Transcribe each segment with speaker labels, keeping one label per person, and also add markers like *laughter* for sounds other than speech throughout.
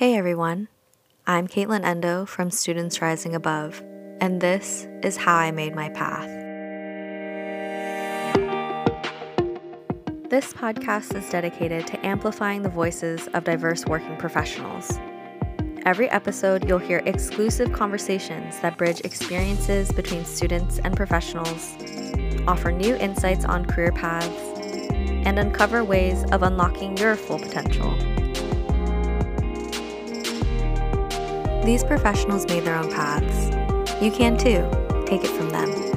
Speaker 1: Hey everyone, I'm Caitlin Endo from Students Rising Above, and this is How I Made My Path. This podcast is dedicated to amplifying the voices of diverse working professionals. Every episode, you'll hear exclusive conversations that bridge experiences between students and professionals, offer new insights on career paths, and uncover ways of unlocking your full potential. These professionals made their own paths. You can too. Take it from them.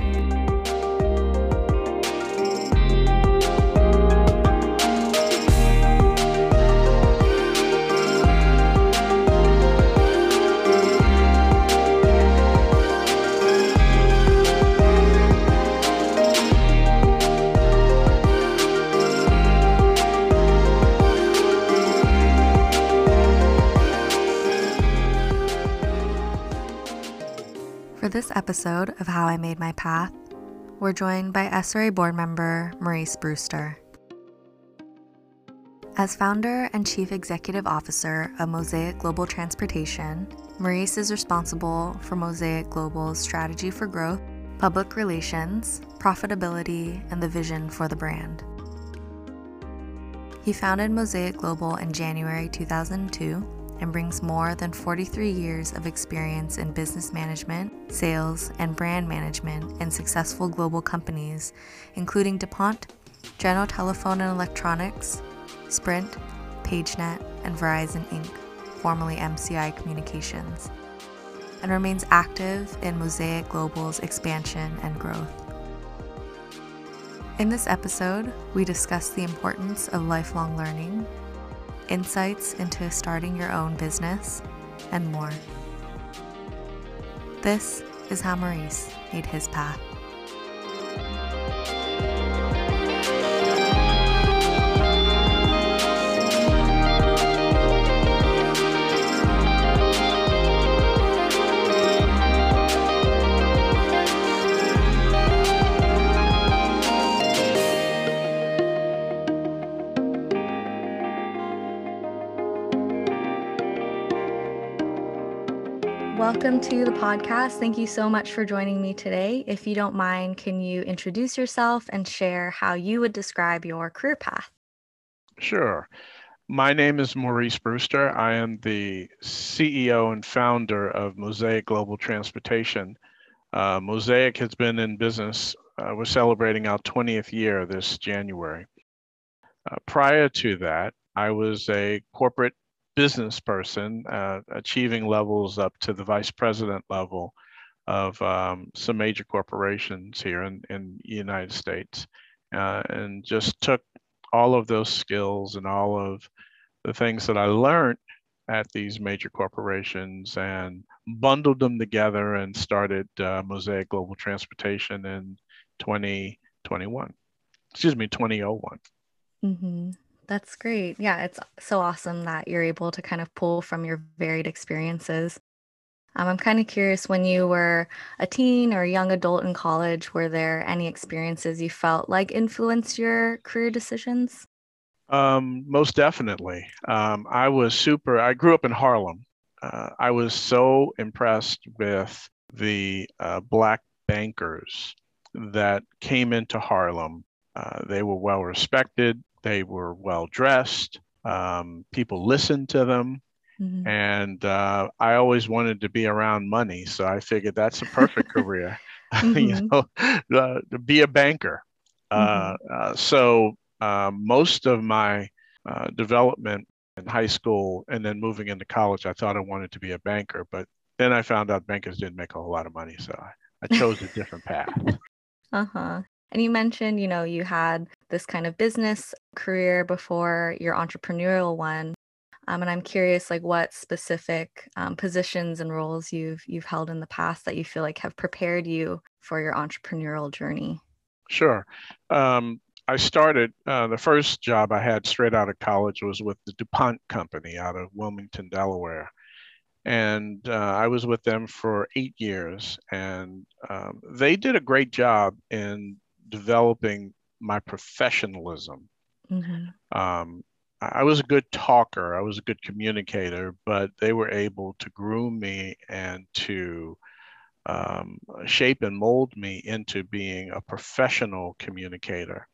Speaker 1: Episode of How I Made My Path, we're joined by SRA board member Maurice Brewster. As founder and chief executive officer of Mosaic Global Transportation, Maurice is responsible for Mosaic Global's strategy for growth, public relations, profitability, and the vision for the brand. He founded Mosaic Global in January 2002 and brings more than 43 years of experience in business management, sales, and brand management in successful global companies, including DuPont, General Telephone and Electronics, Sprint, PageNet, and Verizon Inc., formerly MCI Communications, and remains active in Mosaic Global's expansion and growth. In this episode, we discuss the importance of lifelong learning insights into starting your own business, and more. This is how Maurice made his path. Welcome to the podcast. Thank you so much for joining me today. If you don't mind, can you introduce yourself and share how you would describe your career path?
Speaker 2: Sure. My name is Maurice Brewster. I am the CEO and founder of Mosaic Global Transportation. Uh, Mosaic has been in business, uh, we're celebrating our 20th year this January. Uh, prior to that, I was a corporate business person, uh, achieving levels up to the vice president level of um, some major corporations here in, in the United States, uh, and just took all of those skills and all of the things that I learned at these major corporations and bundled them together and started uh, Mosaic Global Transportation in 2021. Excuse me, 2001.
Speaker 1: Mm-hmm. That's great. Yeah, it's so awesome that you're able to kind of pull from your varied experiences. Um, I'm kind of curious when you were a teen or a young adult in college, were there any experiences you felt like influenced your career decisions?
Speaker 2: Um, most definitely. Um, I was super, I grew up in Harlem. Uh, I was so impressed with the uh, Black bankers that came into Harlem. Uh, they were well respected, they were well dressed. Um, people listened to them. Mm-hmm. And uh, I always wanted to be around money. So I figured that's a perfect *laughs* career, *laughs* mm-hmm. you know, uh, to be a banker. Uh, mm-hmm. Uh, so um, most of my uh, development in high school and then moving into college, I thought I wanted to be a banker. But then I found out bankers didn't make a whole lot of money. So I, I chose a different path. *laughs*
Speaker 1: Uh huh. And you mentioned, you know, you had this kind of business career before your entrepreneurial one. Um, and I'm curious, like, what specific um, positions and roles you've you've held in the past that you feel like have prepared you for your entrepreneurial journey.
Speaker 2: Sure. Um, I started uh, the first job I had straight out of college was with the DuPont company out of Wilmington, Delaware and uh, I was with them for eight years, and um, they did a great job in developing my professionalism. Mm-hmm. Um, I was a good talker, I was a good communicator, but they were able to groom me and to um, shape and mold me into being a professional communicator.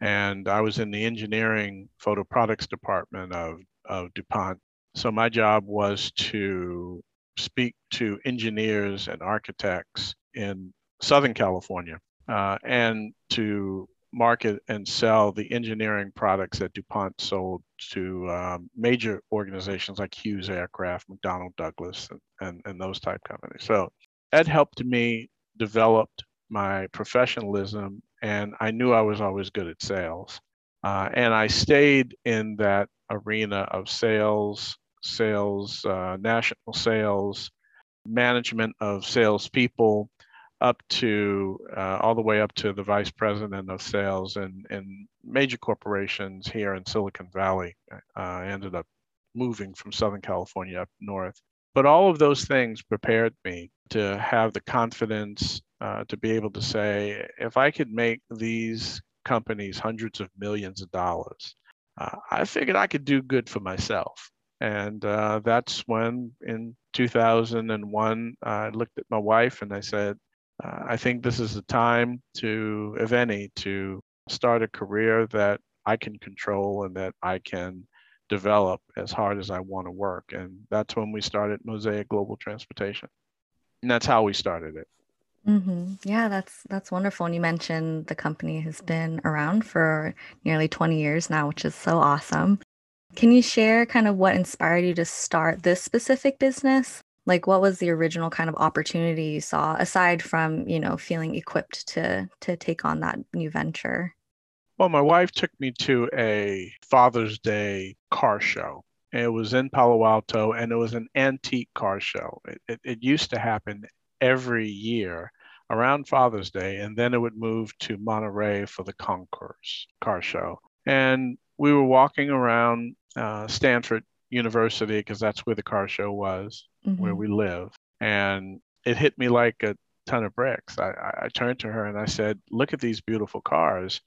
Speaker 2: And I was in the engineering photo products department of, of DuPont. So my job was to speak to engineers and architects in Southern California uh, and to market and sell the engineering products that DuPont sold to um, major organizations like Hughes Aircraft, McDonnell Douglas, and, and, and those type companies. So that helped me develop my professionalism, and I knew I was always good at sales. Uh, and I stayed in that arena of sales, sales, uh, national sales, management of salespeople, up to uh, all the way up to the vice president of sales in, in major corporations here in Silicon Valley. Uh, ended up moving from Southern California up north. But all of those things prepared me to have the confidence uh, to be able to say, if I could make these companies hundreds of millions of dollars, uh, I figured I could do good for myself. And uh, that's when in 2001, I looked at my wife and I said, uh, I think this is the time to, if any, to start a career that I can control and that I can develop as hard as I want to work. And that's when we started Mosaic Global Transportation. And that's how we started it.
Speaker 1: Mm-hmm. Yeah, that's that's wonderful. And you mentioned the company has been around for nearly 20 years now, which is so awesome. Can you share kind of what inspired you to start this specific business? Like what was the original kind of opportunity you saw aside from you know feeling equipped to to take on that new venture?
Speaker 2: Well my wife took me to a father's day car show. It was in palo alto and it was an antique car show. It, it, it used to happen every year around father's day and then it would move to monterey for the concours car show. And we were walking around uh, stanford university because that's where the car show was mm-hmm. where we live. And it hit me like a ton of bricks. I, I turned to her and I said, Look at these beautiful cars.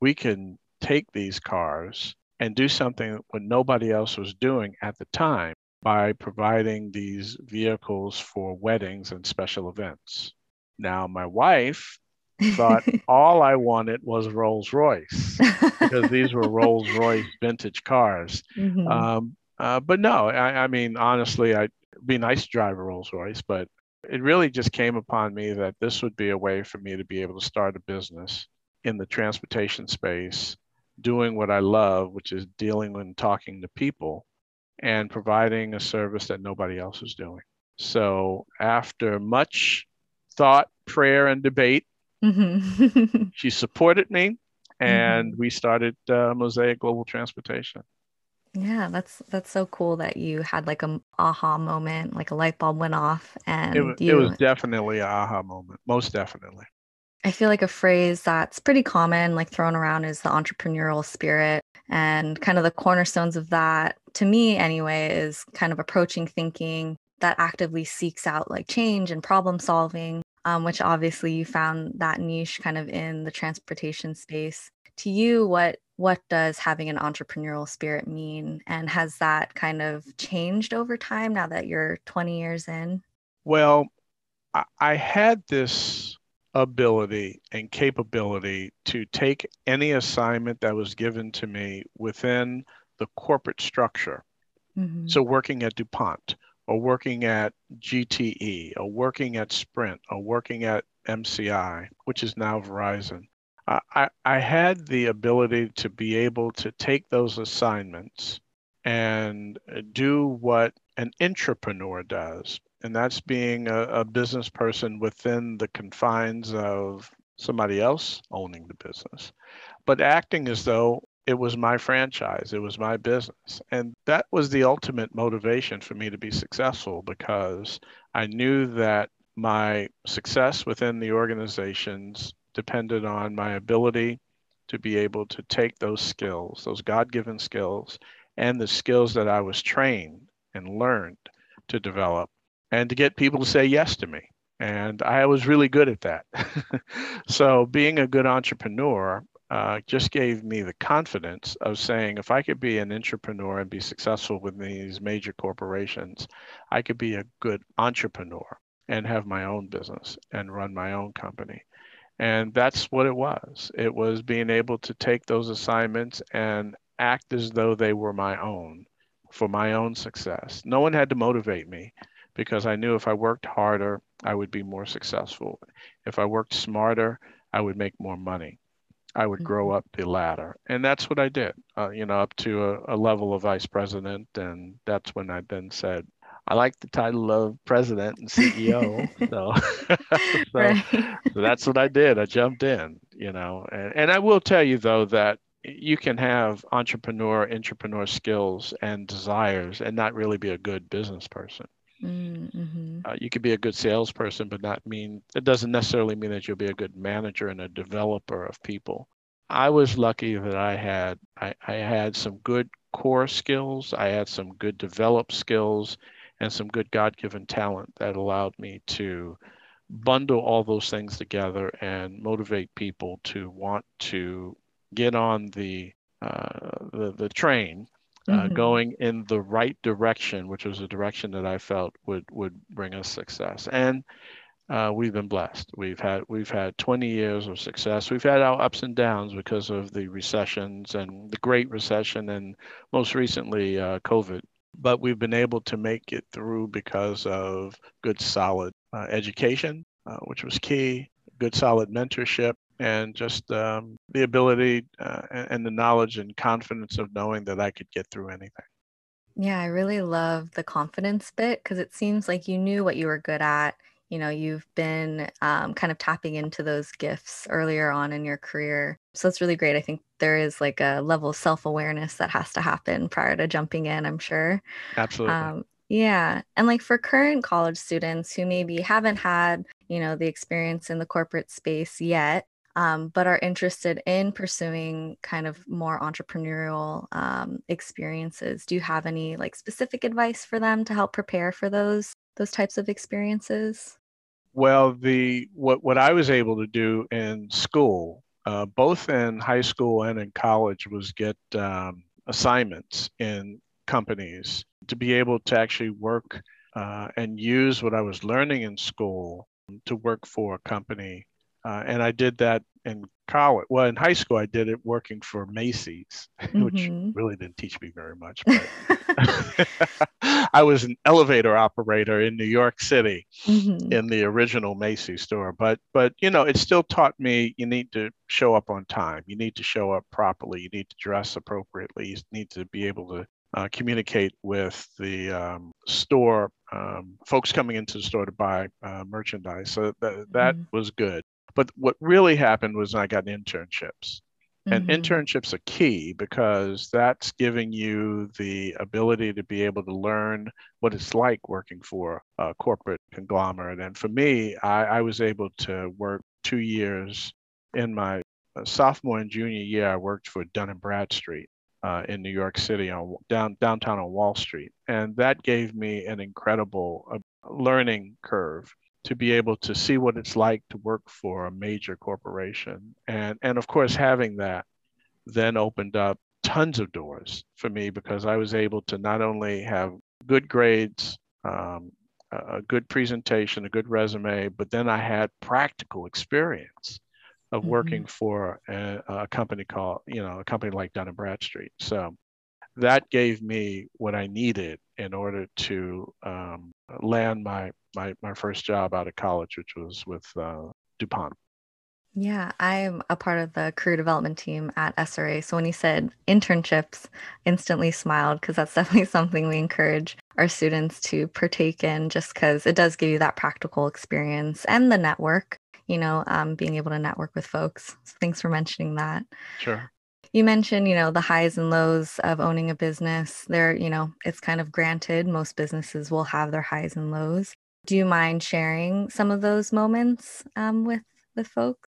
Speaker 2: We can take these cars and do something what nobody else was doing at the time by providing these vehicles for weddings and special events. Now, my wife thought *laughs* all I wanted was Rolls Royce because these were *laughs* Rolls Royce vintage cars. Mm-hmm. Um, uh, but no, I, I, mean, honestly, I'd be nice to drive a Rolls Royce, but it really just came upon me that this would be a way for me to be able to start a business in the transportation space, doing what I love, which is dealing and talking to people and providing a service that nobody else is doing. So, after much thought, prayer, and debate, mm-hmm. *laughs* she supported me and mm-hmm. we started uh, Mosaic Global Transportation.
Speaker 1: Yeah, that's that's so cool that you had like a aha moment, like a light bulb went off, and
Speaker 2: it was,
Speaker 1: you,
Speaker 2: it was definitely an aha moment, most definitely.
Speaker 1: I feel like a phrase that's pretty common, like thrown around, is the entrepreneurial spirit, and kind of the cornerstones of that, to me anyway, is kind of approaching thinking that actively seeks out like change and problem solving, um, which obviously you found that niche kind of in the transportation space. To you, what what does having an entrepreneurial spirit mean? And has that kind of changed over time now that you're 20 years in?
Speaker 2: Well, I had this ability and capability to take any assignment that was given to me within the corporate structure. Mm-hmm. So, working at DuPont, or working at GTE, or working at Sprint, or working at MCI, which is now Verizon. I, had the ability to be able to take those assignments and uh, do what an entrepreneur does. And that's being a, a business person within the confines of somebody else owning the business, but acting as though it was my franchise, it was my business. And that was the ultimate motivation for me to be successful because I knew that my success within the organizations depended on my ability to be able to take those skills, those God given skills, and the skills that I was trained and learned to develop, and to get people to say yes to me. And I was really good at that. *laughs* so, being a good entrepreneur, uh, just gave me the confidence of saying if I could be an entrepreneur and be successful with these major corporations, I could be a good entrepreneur and have my own business and run my own company. And that's what it was. It was being able to take those assignments and act as though they were my own for my own success. No one had to motivate me because I knew if I worked harder, I would be more successful. If I worked smarter, I would make more money. I would grow mm-hmm. up the ladder. And that's what I did, uh, you know, up to a, a, level of vice president. And that's when I then said, I like the title of president and CEO. *laughs* so, *laughs* so, right. so, that's what I did. I jumped in, you know. And, and I will tell you, though, that you can have entrepreneur, entrepreneur skills and desires and not really be a good business person. Mm-hmm. Uh, you could be a good salesperson, but not mean it doesn't necessarily mean that you'll be a good manager and a developer of people. I was lucky that I had I, I had some good core skills. I had some good developed skills and some good God-given talent that allowed me to bundle all those things together and motivate people to want to get on the uh, the, the train uh, mm-hmm. going in the right direction, which was a direction that I felt would would bring us success. And uh, we've been blessed. We've had we've had 20 years of success. We've had our ups and downs because of the recessions and the Great Recession, and most recently uh, COVID. But we've been able to make it through because of good, solid uh, education, uh, which was key. Good, solid mentorship, and just um, the ability uh, and the knowledge and confidence of knowing that I could get through anything.
Speaker 1: Yeah, I really love the confidence bit because it seems like you knew what you were good at. You know, you've been um, kind of tapping into those gifts earlier on in your career. So it's really great. I think there is like a level of self awareness that has to happen prior to jumping in, I'm sure.
Speaker 2: Absolutely. Um,
Speaker 1: yeah. And like for current college students who maybe haven't had, you know, the experience in the corporate space yet, um, but are interested in pursuing kind of more entrepreneurial um, experiences do you have any like specific advice for them to help prepare for those those types of experiences
Speaker 2: well the what, what i was able to do in school uh, both in high school and in college was get um, assignments in companies to be able to actually work uh, and use what i was learning in school to work for a company uh, and I did that in college. Well, in high school, I did it working for Macy's, *laughs* mm-hmm. which really didn't teach me very much. But *laughs* *laughs* I was an elevator operator in New York City mm-hmm. in the original Macy's store. But but you know, it still taught me you need to show up on time. You need to show up properly. You need to dress appropriately. You need to be able to uh, communicate with the um, store um, folks coming into the store to buy uh, merchandise. So that that mm-hmm. was good. But what really happened was I got internships. Mm-hmm. And internships are key because that's giving you the ability to be able to learn what it's like working for a corporate conglomerate. And for me, I, I was able to work two years in my uh, sophomore and junior year. I worked for Dun and Bradstreet. Uh, in New York City, on down downtown on Wall Street, and that gave me an incredible uh, learning curve to be able to see what it's like to work for a major corporation. And, and of course, having that then opened up tons of doors for me because I was able to not only have good grades, um, a good presentation, a good resume, but then I had practical experience of mm-hmm. working for a, a, company called, you know, a company like Dun and Bradstreet. So that gave me what I needed in order to um, land my, my my first job out of college, which was with uh, DuPont.
Speaker 1: Yeah, I'm a part of the career development team at SRA. So when you said internships, instantly smiled because that's *laughs* definitely something we encourage our students to partake in just because it does give you that practical experience and the network, you know, um, being able to network with folks. So thanks for mentioning that.
Speaker 2: Sure
Speaker 1: you mentioned you know the highs and lows of owning a business there you know it's kind of granted most businesses will have their highs and lows do you mind sharing some of those moments um, with with folks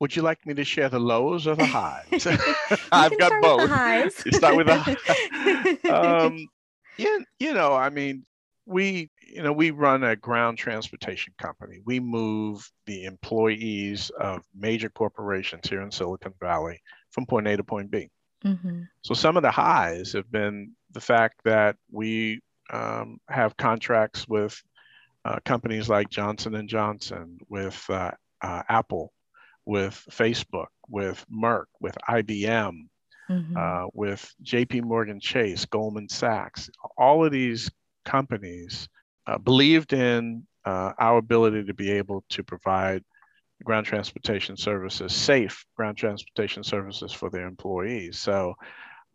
Speaker 2: would you like me to share the lows or the highs *laughs* *laughs* i've got both you start with the *laughs* um, yeah you know i mean we, you know, we run a ground transportation company. We move the employees of major corporations here in Silicon Valley from point A to point B. Mm-hmm. So some of the highs have been the fact that we um, have contracts with companies like Johnson and Johnson, with uh, uh, Apple, with Facebook, with Merck, with IBM, mm-hmm. Uh, with J.P. Morgan Chase, Goldman Sachs. All of these companies uh, believed in uh, our ability to be able to provide ground transportation services, safe ground transportation services for their employees. So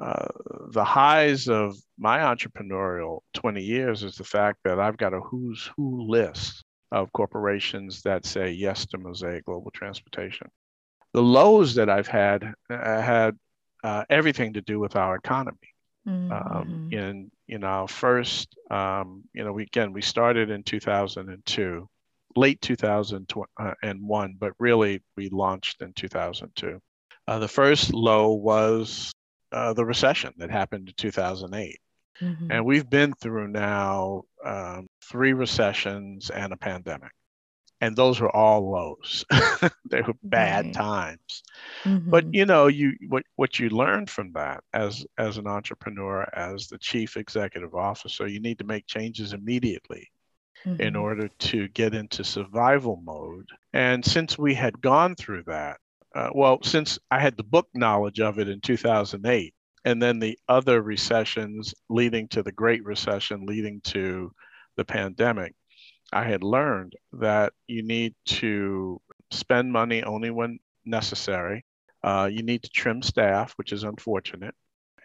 Speaker 2: uh, the highs of my entrepreneurial 20 years is the fact that I've got a who's who list of corporations that say yes to Mosaic Global Transportation. The lows that I've had uh, had uh, everything to do with our economy. Um, mm-hmm. Um, in in our first, um, you know, we again we started in 2002, late 2001, but really we launched in 2002. Uh, the first low was uh, the recession that happened in 2008. Mm-hmm. And we've been through now um, three recessions and a pandemic. And those were all lows. *laughs* they were bad right. times. Mm-hmm. But you know, you what what you learn from that as as an entrepreneur, as the chief executive officer, you need to make changes immediately mm-hmm. in order to get into survival mode. And since we had gone through that, uh, well, since I had the book knowledge of it in 2008, and then the other recessions leading to the Great Recession, leading to the pandemic, I had learned that you need to spend money only when necessary. Uh, you need to trim staff, which is unfortunate,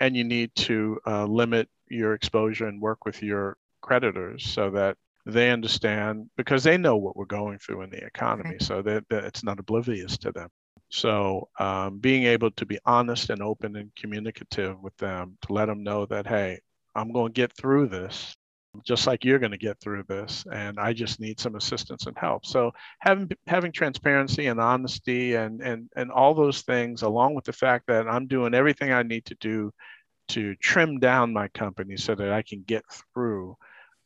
Speaker 2: and you need to uh, limit your exposure and work with your creditors so that they understand because they know what we're going through in the economy, so that, that it's not oblivious to them. So um, being able to be honest and open and communicative with them to let them know that, hey, I'm going to get through this just like you're going to get through this and i just need some assistance and help. So having having transparency and honesty and and and all those things along with the fact that i'm doing everything i need to do to trim down my company so that i can get through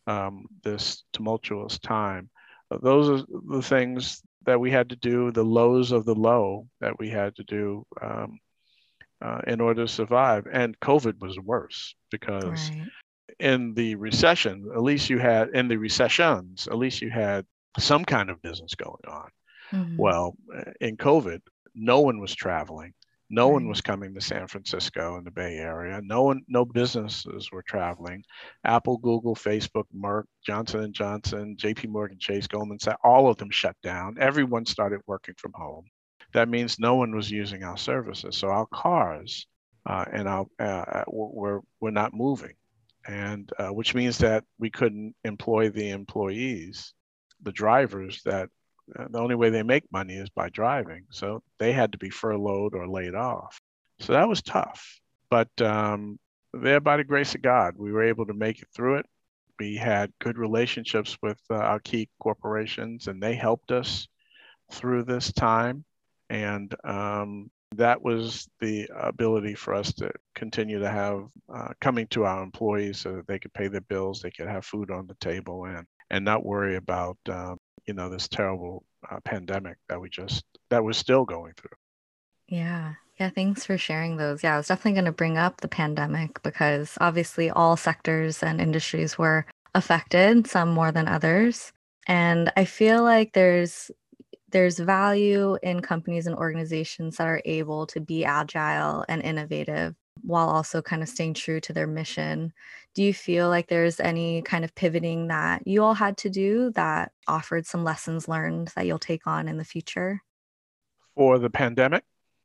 Speaker 2: um, this tumultuous time those are the things that we had to do, the lows of the low that we had to do um, uh, in order to survive. And COVID was worse because right. in the recession, at least you had, in the recessions, at least you had some kind of business going on. Mm-hmm. Well, in COVID, no one was traveling. No right. one was coming to San Francisco in the Bay Area. No one, no businesses were traveling. Apple, Google, Facebook, Merck, Johnson and Johnson, J.P. Morgan Chase, Goldman Sachs, all of them shut down. Everyone started working from home. That means no one was using our services. So our cars uh, and our uh, uh were were not moving, and uh, which means that we couldn't employ the employees, the drivers that the only way they make money is by driving. So they had to be furloughed or laid off. So that was tough. But um, there, by the grace of God, we were able to make it through it. We had good relationships with uh, our key corporations, and they helped us through this time. And um, that was the ability for us to continue to have uh, coming to our employees so that they could pay their bills, they could have food on the table, and and not worry about um, you know this terrible uh, pandemic that we just that we're still going through.
Speaker 1: Yeah. Yeah thanks for sharing those. Yeah i was definitely going to bring up the pandemic because obviously all sectors and industries were affected some more than others. And i feel like there's there's value in companies and organizations that are able to be agile and innovative while also kind of staying true to their mission. Do you feel like there's any kind of pivoting that you all had to do that offered some lessons learned that you'll take on in the future?
Speaker 2: For the pandemic?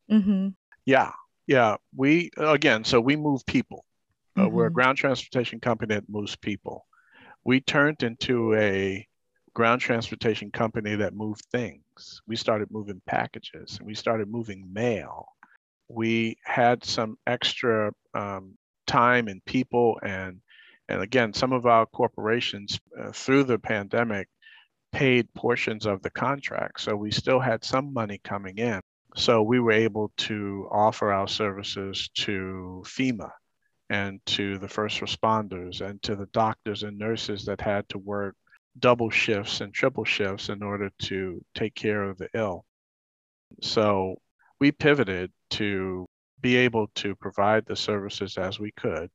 Speaker 2: Mm-hmm. Yeah, yeah. We, again, so we move people. Uh, mm-hmm. We're a mm-hmm. ground transportation company that moves people. We turned into a ground transportation company that moved things. We started moving packages and we started moving mail we had some extra um, time and people and and again some of our corporations uh, through the pandemic paid portions of the contract so we still had some money coming in so we were able to offer our services to fema and to the first responders and to the doctors and nurses that had to work double shifts and triple shifts in order to take care of the ill. So we pivoted to be able to provide the services as we could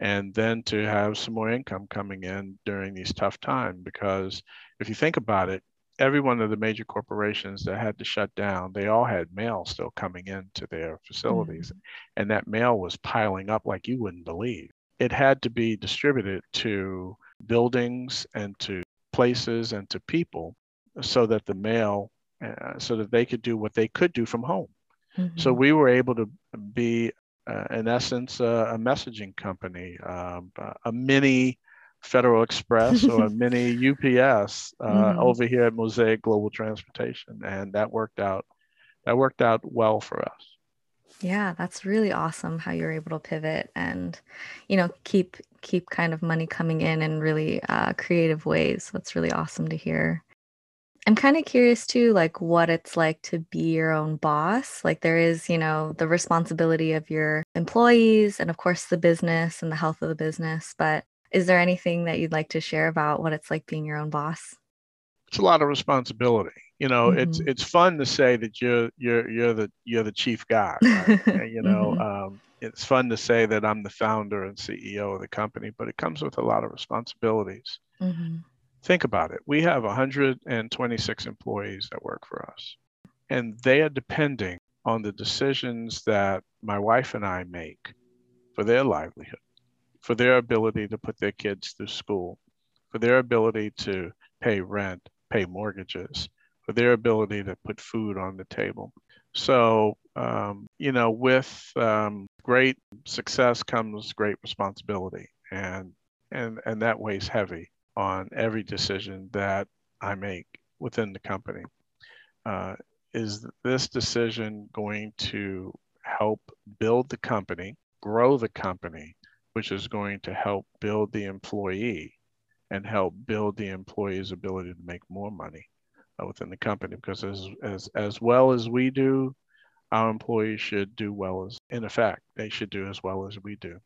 Speaker 2: and then to have some more income coming in during these tough times because if you think about it every one of the major corporations that had to shut down they all had mail still coming into their facilities mm-hmm. and that mail was piling up like you wouldn't believe it had to be distributed to buildings and to places and to people so that the mail uh, so that they could do what they could do from home mm-hmm. so we were able to be uh, in essence uh, a messaging company um, a mini federal express or a mini *laughs* ups uh, mm-hmm. over here at mosaic global transportation and that worked out that worked out well for us
Speaker 1: yeah, that's really awesome how you're able to pivot and, you know, keep keep kind of money coming in in really uh, creative ways. That's really awesome to hear. I'm kind of curious too, like what it's like to be your own boss. Like there is, you know, the responsibility of your employees and of course the business and the health of the business. But is there anything that you'd like to share about what it's like being your own boss?
Speaker 2: It's a lot of responsibility you know mm-hmm. it's it's fun to say that you're you're you're the you're the chief guy right? *laughs* and, you know mm-hmm. um, it's fun to say that i'm the founder and ceo of the company but it comes with a lot of responsibilities mm-hmm. Think about it we have 126 employees that work for us and they are depending on the decisions that my wife and i make for their livelihood for their ability to put their kids through school for their ability to pay rent pay mortgages for their ability to put food on the table. So, um, you know, with um, great success comes great responsibility, and and and that weighs heavy on every decision that I make within the company. Uh, is this decision going to help build the company, grow the company, which is going to help build the employee and help build the employee's ability to make more money? uh, within the company because as, as, as well as we do, our employees should do well as, in effect, they should do as well as we do.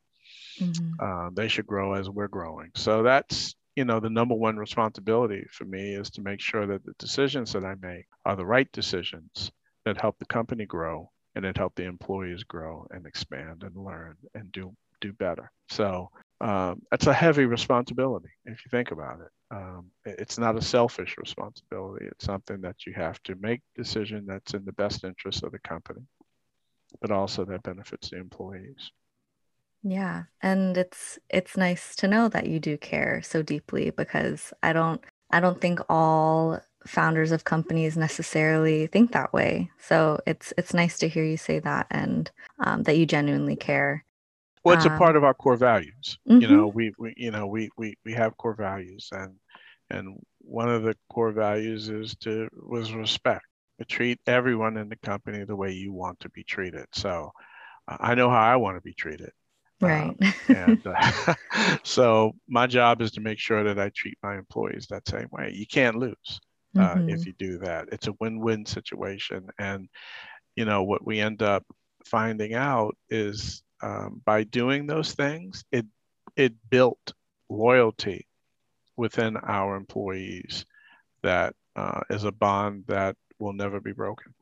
Speaker 2: Mm-hmm. Uh, they should grow as we're growing. So that's, you know, the number one responsibility for me is to make sure that the decisions that I make are the right decisions that help the company grow and that help the employees grow and expand and learn and do do better. So um, that's a heavy responsibility if you think about it. Um, it's not a selfish responsibility. It's something that you have to make decision that's in the best interest of the company, but also that benefits the employees.
Speaker 1: Yeah, and it's it's nice to know that you do care so deeply because I don't I don't think all founders of companies necessarily think that way. So it's it's nice to hear you say that and um, that you genuinely care.
Speaker 2: Well, it's um, a part of our core values. Mm-hmm. You know, we, we you know we, we we have core values, and and one of the core values is to was respect. To treat everyone in the company the way you want to be treated. So, uh, I know how I want to be treated.
Speaker 1: Right. Um, *laughs*
Speaker 2: and uh, *laughs* so my job is to make sure that I treat my employees that same way. You can't lose uh, mm-hmm. if you do that. It's a win-win situation, and you know what we end up finding out is um, by doing those things, it it built loyalty within our employees that uh, is a bond that will never be broken.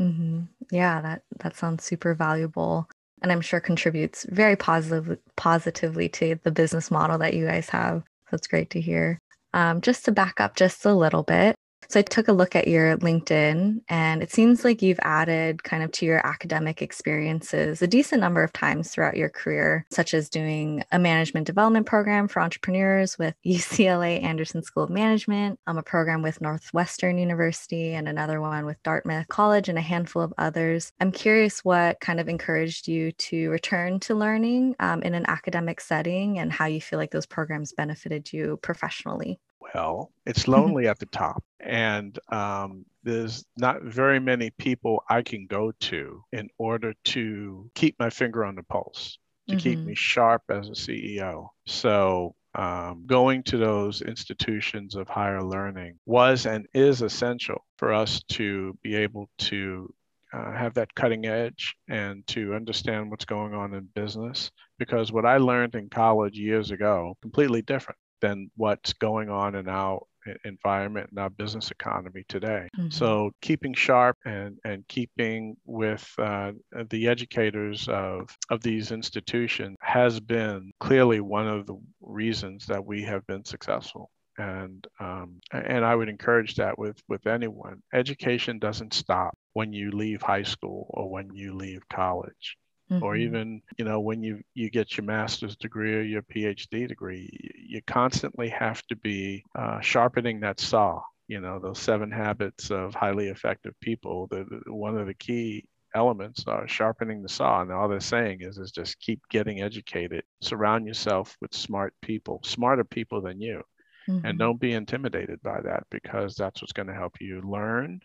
Speaker 1: Mm-hmm. Yeah, that that sounds super valuable, and I'm sure contributes very positively positively to the business model that you guys have. So it's great to hear. Um, just to back up just a little bit, so I took a look at your LinkedIn, and it seems like you've added kind of to your academic experiences a decent number of times throughout your career, such as doing a management development program for entrepreneurs with *laughs* UCLA Anderson School of Management, um, a program with Northwestern University, and another one with Dartmouth College, and a handful of others. I'm curious what kind of encouraged you to return to learning um, in an academic setting and how you feel like those programs benefited you professionally
Speaker 2: well. It's lonely at the top, and um, there's not very many people I can go to in order to keep my finger on the pulse, to mm-hmm. keep me sharp as a CEO. So um, going to those institutions of higher learning was and is essential for us to be able to uh, have that cutting edge and to understand what's going on in business. Because what I learned in college years ago, completely different than what's going on in our environment and our business economy today. Mm-hmm. So keeping sharp and, and keeping with uh, the educators of, of these institutions has been clearly one of the reasons that we have been successful. And um, and I would encourage that with with anyone. Education doesn't stop when you leave high school or when you leave college. Mm-hmm. or even you know when you you get your master's degree or your phd degree you constantly have to be uh, sharpening that saw you know those seven habits of highly effective people. The, the, one of the key elements are sharpening the saw. And all they're saying is is just keep getting educated. Surround yourself with smart people smarter people than you. Mm-hmm. and don't be intimidated by that because that's what's going to help you learn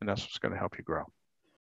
Speaker 2: and that's what's going to help you grow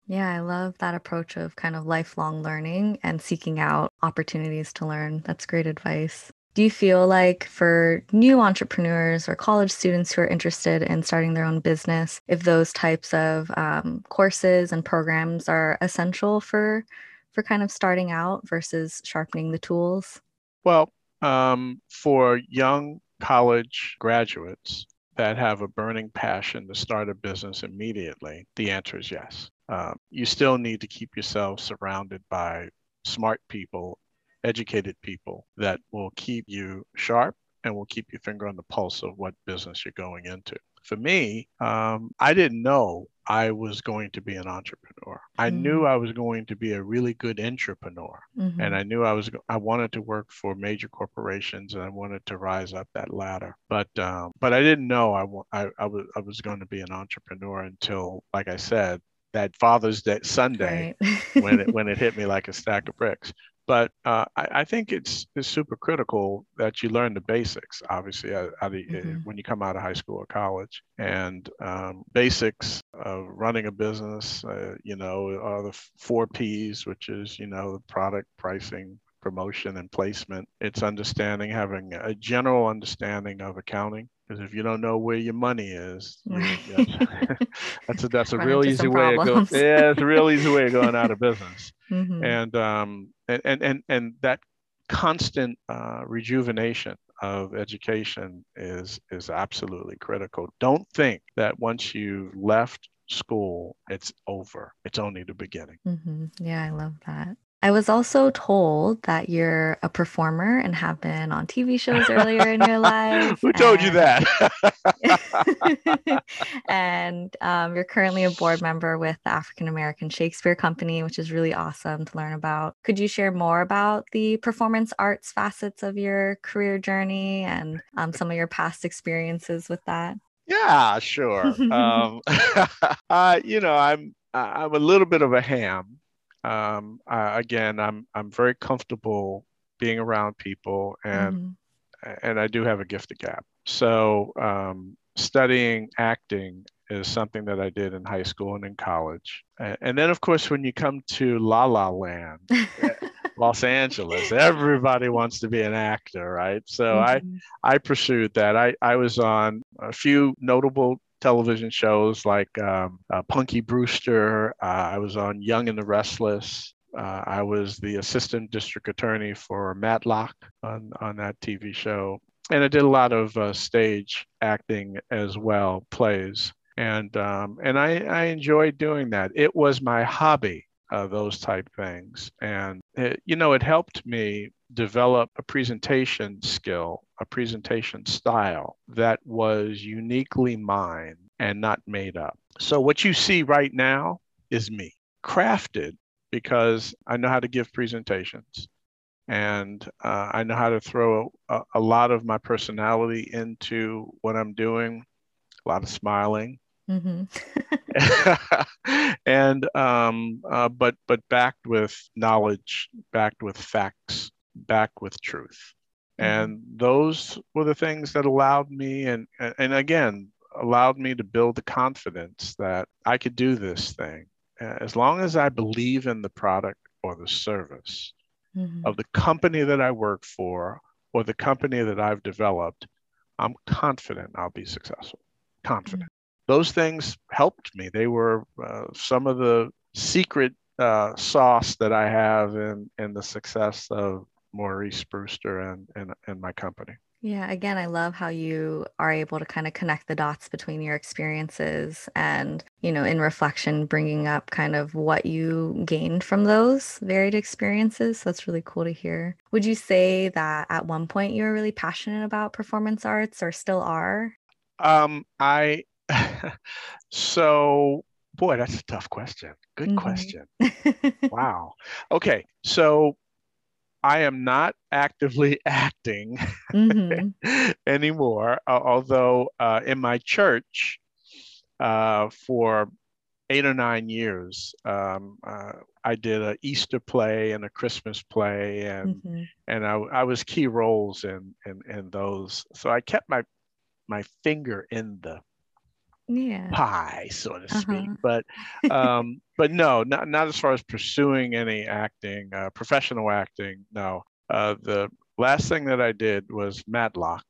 Speaker 1: yeah, I love that approach of kind of lifelong learning and seeking out opportunities to learn. That's great advice. Do you feel like for new entrepreneurs or college students who are interested in starting their own business, if those types of um, courses and programs are essential for for kind of starting out versus sharpening the tools?
Speaker 2: Well, um, for young college graduates that have a burning passion to start a business immediately, the answer is yes um, you still need to keep yourself surrounded by smart people, educated people that will keep you sharp and will keep your finger on the pulse of what business you're going into. For me, um, I didn't know I was going to be an entrepreneur. I mm-hmm. knew I was going to be a really good entrepreneur, mm-hmm. and I knew I was I wanted to work for major corporations and I wanted to rise up that ladder. But um, but I didn't know I, I, I was I was going to be an entrepreneur until, like I said, that Father's Day Sunday right. when it *laughs* when it hit me like a stack of bricks. But uh, I, I, think it's it's super critical that you learn the basics. Obviously, uh, mm-hmm. when you come out of high school or college, and um, basics of running a business. Uh, you know, are the four P's, which is you know the product, pricing, promotion, and placement. It's understanding, having a general understanding of accounting because if you don't know where your money is, you, *laughs* *laughs* that's a that's a real easy way of going. Yeah, it's a real easy way of going out of business. *laughs* Mm-hmm. And um and and and and that constant uh, rejuvenation of education is is absolutely critical. Don't think that once you've left school, it's over. It's only the beginning.
Speaker 1: Mm-hmm. Yeah, I love that. I was also told that you're a performer and have been on TV shows earlier in your life.
Speaker 2: Who told you that? *laughs*
Speaker 1: and um, you're currently a board member with the African American Shakespeare Company, which is really awesome to learn about. Could you share more about the performance arts facets of your career journey and um, some of your past experiences with that?
Speaker 2: Yeah, sure. *laughs* um, *laughs* uh, you know, I'm I'm a little bit of a ham um, uh, again, I'm I'm very comfortable being around people, and mm-hmm. and I do have a gift of gab. So um, studying acting is something that I did in high school and in college, and, and then of course when you come to La La Land. *laughs* Los Angeles. Everybody wants to be an actor, right? So mm-hmm. I I pursued that. I I was on a few notable television shows like um, uh, Punky Brewster. Uh, I was on Young and the Restless. Uh, I was the assistant district attorney for Matlock on, on that TV show. And I did a lot of uh, stage acting as well, plays. And, um, and I, I enjoyed doing that. It was my hobby, uh, those type things. And, it, you know, it helped me develop a presentation skill, a presentation style that was uniquely mine and not made up. So, what you see right now is me, crafted because I know how to give presentations and uh, I know how to throw a, a, lot of my personality into what I'm doing, a lot of smiling. Mm-hmm. *laughs* and um, uh, but but backed with knowledge, backed with facts, back with truth. Mm-hmm. And those were the things that allowed me, and, and again, allowed me to build the confidence that I could do this thing. As long as I believe in the product or the service mm-hmm. of the company that I work for or the company that I've developed, I'm confident I'll be successful. Confident. Those things helped me. They were uh, some of the secret uh, sauce that I have in in the success of Maurice Brewster and and, and my company.
Speaker 1: Yeah, again, I love how you are able to kind of connect the dots between your experiences and, you know, in reflection, bringing up kind of what you gained from those varied experiences. So that's really cool to hear. Would you say that at one point you were really passionate about performance arts or still are?
Speaker 2: Um, I, so boy, that's a tough question. Good mm-hmm. question. *laughs* wow. Okay. So I am not actively *laughs* acting mm-hmm. anymore, uh, although uh, in my church uh, for eight or nine years, um, uh, I did an Easter play and a Christmas play, and mm-hmm. and I, I, was key roles in, in in those. So I kept my my finger in the
Speaker 1: yeah.
Speaker 2: pie, so to speak. Uh-huh. But um, *laughs* but no, not not as far as pursuing any acting, uh, professional acting. No, uh, the last thing that I did was Matlock,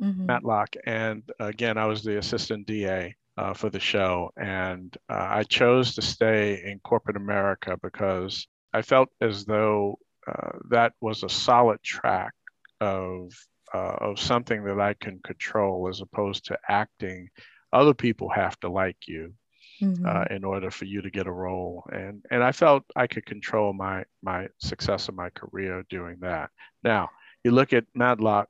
Speaker 2: mm-hmm. Matlock, and again, I was the assistant DA. Uh, for the show, and uh, I chose to stay in corporate America because I felt as though uh, that was a solid track of uh, of something that I can control as opposed to acting other people have to like you mm-hmm. uh, in order for you to get a role. And and i felt i could control my my success of my career doing that. Now you look at Matlock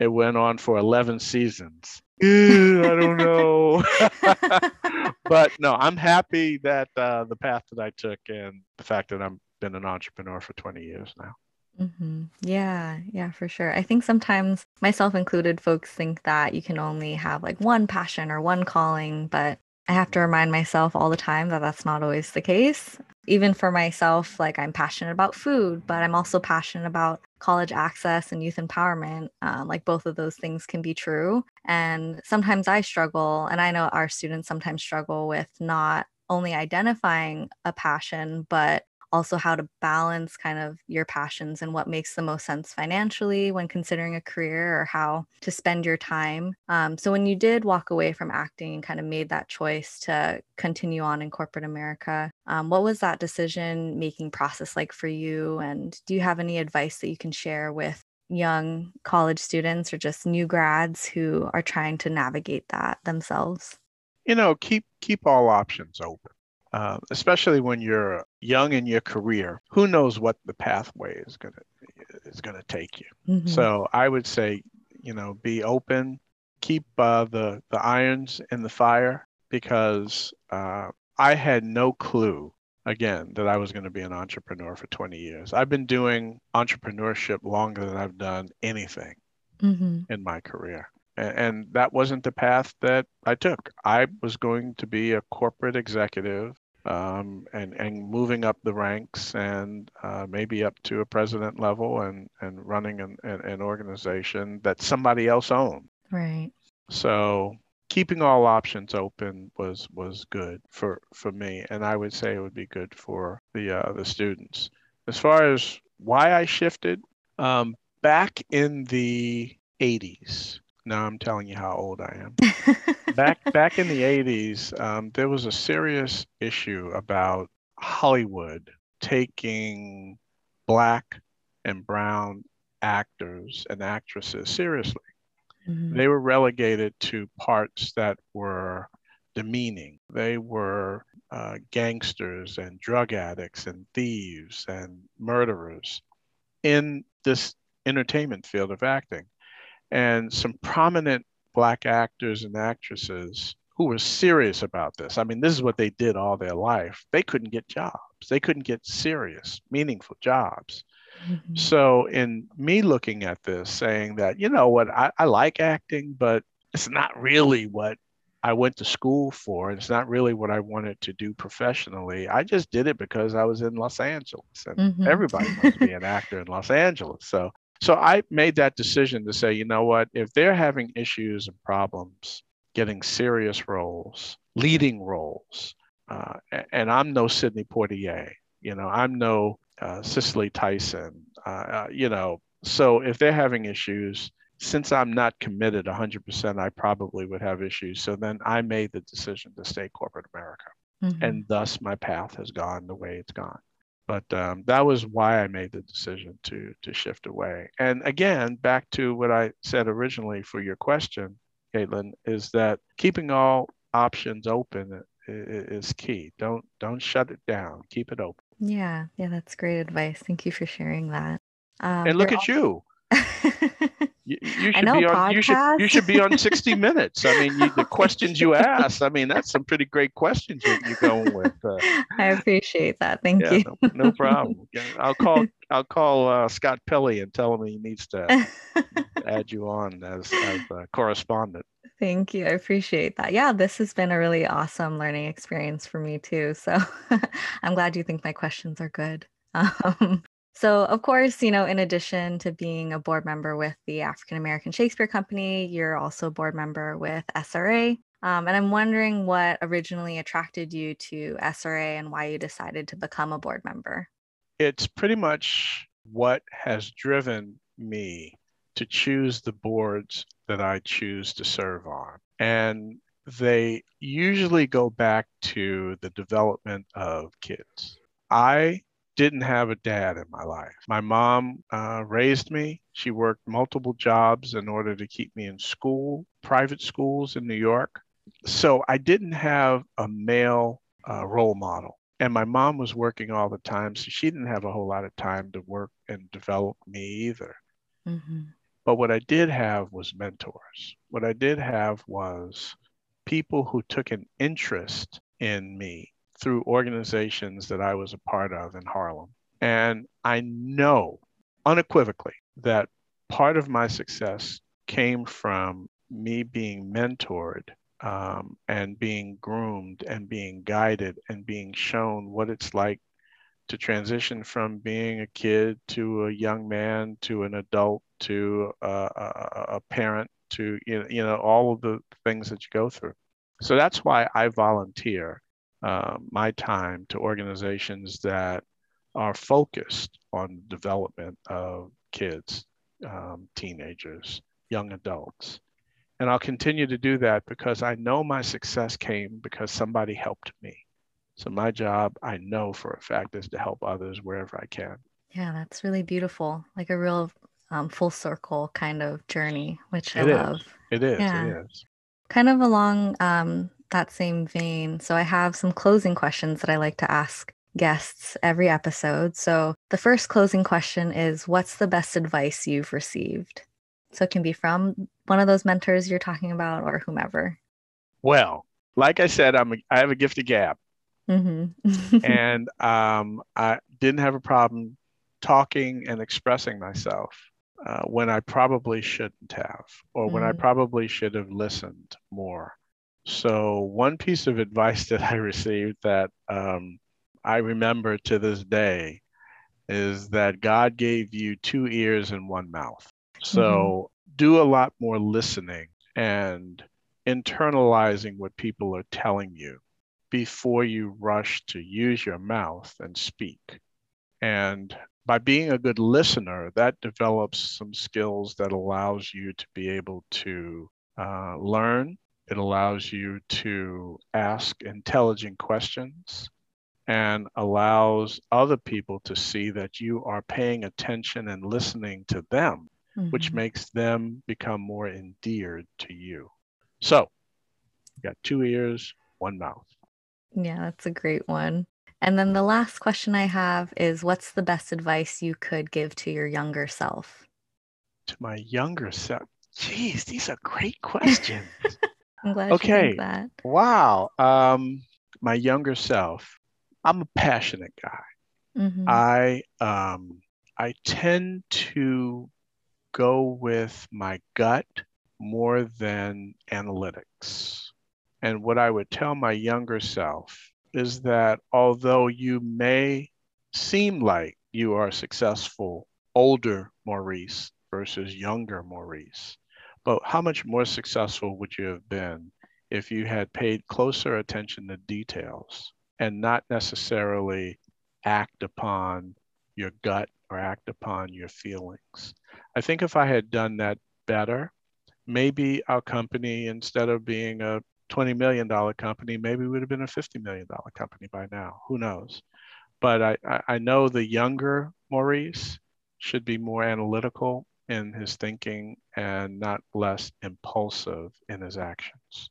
Speaker 2: it went on for 11 seasons. *laughs* I don't know. *laughs* But no i'm happy that uh, the path that i took and the fact that i've been an entrepreneur for 20 years now
Speaker 1: Mm-hmm. Yeah, yeah, for sure. I think sometimes, myself included, folks think that you can only have like one passion or one calling, but I have to remind myself all the time that that's not always the case. Even for myself, like I'm passionate about food, but I'm also passionate about college access and youth empowerment. Um, like both of those things can be true. And sometimes I struggle, and I know our students sometimes struggle with not only identifying a passion, but also how to balance kind of your passions and what makes the most sense financially when considering a career or how to spend your time. Um, so when you did walk away from acting and kind of made that choice to continue on in corporate America, um, what was that decision making process like for you? And do you have any advice that you can share with young college students or just new grads who are trying to navigate that themselves?
Speaker 2: You know, keep keep all options open uh, especially when you're young in your career. Who knows what the pathway is gonna is gonna take you? Mm-hmm. So I would say, you know, be open, keep uh, the the irons in the fire because uh, I had no clue again that I was going to be an entrepreneur for 20 years. I've been doing entrepreneurship longer than I've done anything mm-hmm. in my career. And, that wasn't the path that I took. I was going to be a corporate executive um, and, and moving up the ranks and uh, maybe up to a president level and, and running an, an organization that somebody else owned.
Speaker 1: Right.
Speaker 2: So keeping all options open was was good for for me and i would say it would be good for the uh, the students as far as why i shifted um, back in the 80s now I'm telling you how old I am. *laughs* back back in the 80s, um, there was a serious issue about Hollywood taking black and brown actors and actresses seriously. Mm-hmm. They were relegated to parts that were demeaning. They were uh, gangsters and drug addicts and thieves and murderers in this entertainment field of acting and some prominent black actors and actresses who were serious about this. I mean, this is what they did all their life. They couldn't get jobs. They couldn't get serious, meaningful jobs. Mm-hmm. So, in me looking at this, saying that, you know what, I, I like acting, but it's not really what I went to school for. And it's not really what I wanted to do professionally. I just did it because I was in Los Angeles and mm-hmm. everybody wants to be an *laughs* actor in Los Angeles. So so I made that decision to say, you know what, if they're having issues and problems getting serious roles, leading roles, uh, and I'm no Sidney Poitier, you know, I'm no uh, Cicely Tyson, uh, uh you know, so if they're having issues, since I'm not committed 100%, I probably would have issues. So then I made the decision to stay corporate America. mm-hmm. and thus my path has gone the way it's gone. But um, that was why I made the decision to to shift away. And again, back to what I said originally for your question, Caitlin, is that keeping all options open is key. Don't don't shut it down. Keep it open.
Speaker 1: Yeah, yeah, that's great advice. Thank you for sharing that.
Speaker 2: Um, and look at all... you. *laughs* You, you should know, be on. You should you should be on 60 Minutes. I mean, you, the questions you ask. I mean, that's some pretty great questions you, you're going with. Uh, *laughs*
Speaker 1: I appreciate that. Thank yeah, you.
Speaker 2: no, no, problem. *laughs* I'll call I'll call uh, Scott Pelley and tell him he needs to add you on as as a correspondent.
Speaker 1: Thank you. I appreciate that. Yeah, this has been a really awesome learning experience for me too. So I'm glad you think my questions are good. Um, so, of course, you know, in addition to being a board member with the African American Shakespeare Company, you're also a board member with SRA. Um, and I'm wondering what originally attracted you to SRA and why you decided to become a board member.
Speaker 2: It's pretty much what has driven me to choose the boards that I choose to serve on. And they usually go back to the development of kids. I didn't have a dad in my life. My mom uh, raised me. She worked multiple jobs in order to keep me in school, private schools in New York. So I didn't have a male uh, role model. And my mom was working all the time, so she didn't have a whole lot of time to work and develop me either. Mm-hmm. But what I did have was mentors. What I did have was people who took an interest in me through organizations that I was a part of in Harlem. And I know unequivocally that part of my success came from me being mentored um, and being groomed and being guided and being shown what it's like to transition from being a kid to a young man to an adult to a, a, a parent to you know, you know all of the things that you go through so that's why i volunteer uh, my time to organizations that are focused on development of kids, um, teenagers, young adults. And I'll continue to do that because I know my success came because somebody helped me. So my job, I know for a fact, is to help others wherever I can.
Speaker 1: Yeah, that's really beautiful. Like a real um, full circle kind of journey, which it I is. love.
Speaker 2: It is. Yeah. It is.
Speaker 1: Kind of along um, that same vein, so I have some closing questions that I like to ask guests every episode. So the first closing question is What's the best advice you've received? So it can be from one of those mentors you're talking about or whomever.
Speaker 2: Well, like I said, I'm a, I have a gift of gab. Mm-hmm. *laughs* and um, I didn't have a problem talking and expressing myself uh, when I probably shouldn't have, or mm-hmm. when I mm. probably should have listened more. So, one piece of advice *laughs* that I received that um, I remember to this day is that God gave you two ears and one mouth. So, mm-hmm. do a lot more listening and internalizing what people are telling you before you rush to use your mouth and speak. And by being a good listener, that develops some skills that allows you to be able to uh, learn it allows you to ask intelligent questions and allows other people to see that you are paying attention and listening to them, mm-hmm. which makes them become more endeared to you. So, you got two ears, one mouth.
Speaker 1: Yeah, that's a great one. And then the last question I have is what's the best advice you could give to your younger self?
Speaker 2: To my younger self. Geez, these are great questions. *laughs*
Speaker 1: I'm glad okay. that.
Speaker 2: Wow. Um, my younger self. I'm a passionate guy. Mm-hmm. I um, I tend to go with my gut more than analytics. And what I would tell my younger self is that although you may seem like you are successful, older Maurice versus younger Maurice, but how much more successful would you have been if you had paid closer attention to details and not necessarily act upon your gut or act upon your feelings? I think if I had done that better, maybe our company, instead of being a $20 million company, maybe we would have been a $50 million company by now. Who knows? But I, I know the younger Maurice should be more analytical in his thinking and not less impulsive in his actions.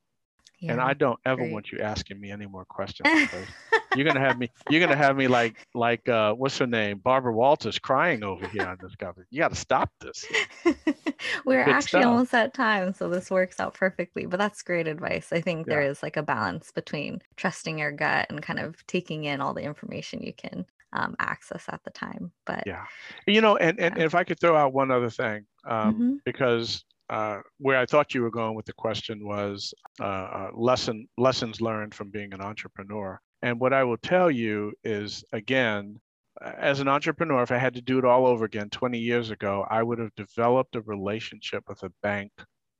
Speaker 2: Yeah, and I don't ever great. want you asking me any more questions *laughs* you're gonna have me you're gonna have me like like uh, what's her name Barbara Walters crying over here on this cover. You got to stop this. *laughs*
Speaker 1: We're Good actually stuff. almost at time, so this works out perfectly. But that's great advice. I think yeah. there is like a balance between trusting your gut and kind of taking in all the information you can um, access at the time. But
Speaker 2: yeah, you know, and, and, and if I could throw out one other thing, um, mm-hmm. because uh, where I thought you were going with the question was uh, uh, lesson lessons learned from being an entrepreneur. And what I will tell you is, again, as an entrepreneur, if I had to do it all over again 20 years ago, I would have developed a relationship with a bank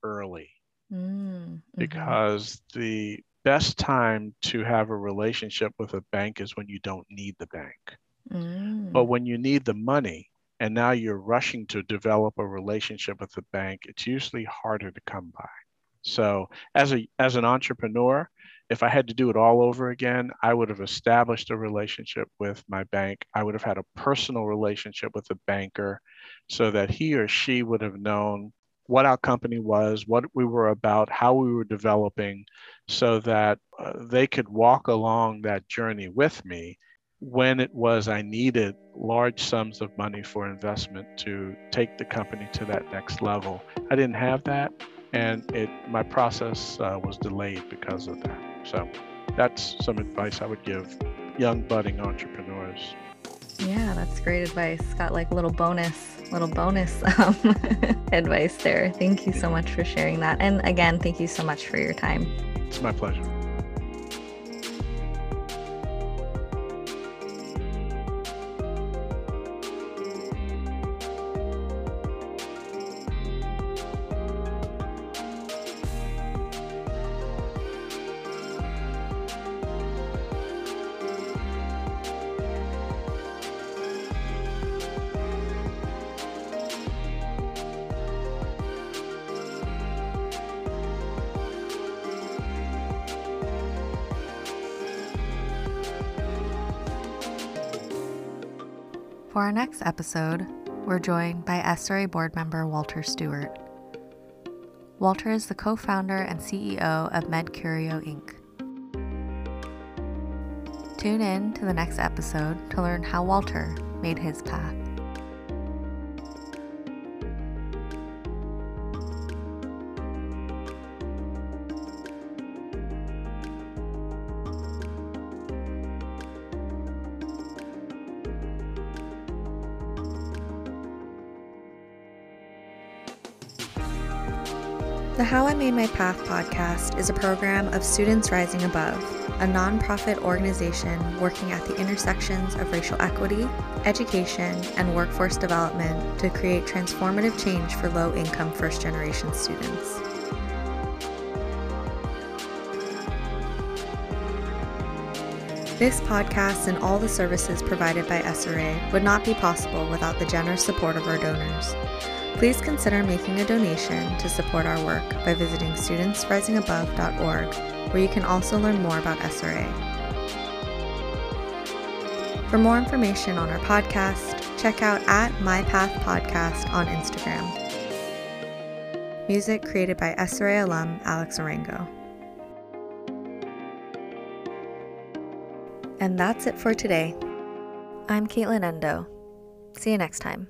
Speaker 2: early. Mm-hmm. Because the best time to have a relationship with a bank is when you don't need the bank. Mm. But when you need the money and now you're rushing to develop a relationship with the bank, it's usually harder to come by. So as a as an entrepreneur, if I had to do it all over again, I would have established a relationship with my bank. I would have had a personal relationship with the banker so that he or she would have known what our company was, what we were about, how we were developing, so that uh, they could walk along that journey with me when it was I needed large sums of money for investment to take the company to that next level. I didn't have that, and it my process uh, was delayed because of that. So that's some advice I would give young budding entrepreneurs.
Speaker 1: Yeah, that's great advice. Got like little bonus, little bonus *laughs* um, advice there. Thank you so much for sharing that. And again, thank you so much for your time.
Speaker 2: It's my pleasure.
Speaker 1: Our next episode, we're joined by SRA board member Walter Stewart. Walter is the co founder and CEO of MedCurio Inc. Tune in to the next episode to learn how Walter made his path. How I Made My Path podcast is a program of Students Rising Above, a nonprofit organization working at the intersections of racial equity, education, and workforce development to create transformative change for low income first generation students. This podcast and all the services provided by SRA would not be possible without the generous support of our donors. Please consider making a donation to support our work by visiting studentsrisingabove.org, where you can also learn more about SRA. For more information on our podcast, check out at My Path Podcast on Instagram. Music created by SRA alum Alex Orango. And that's it for today. I'm Caitlin Endo. See you next time.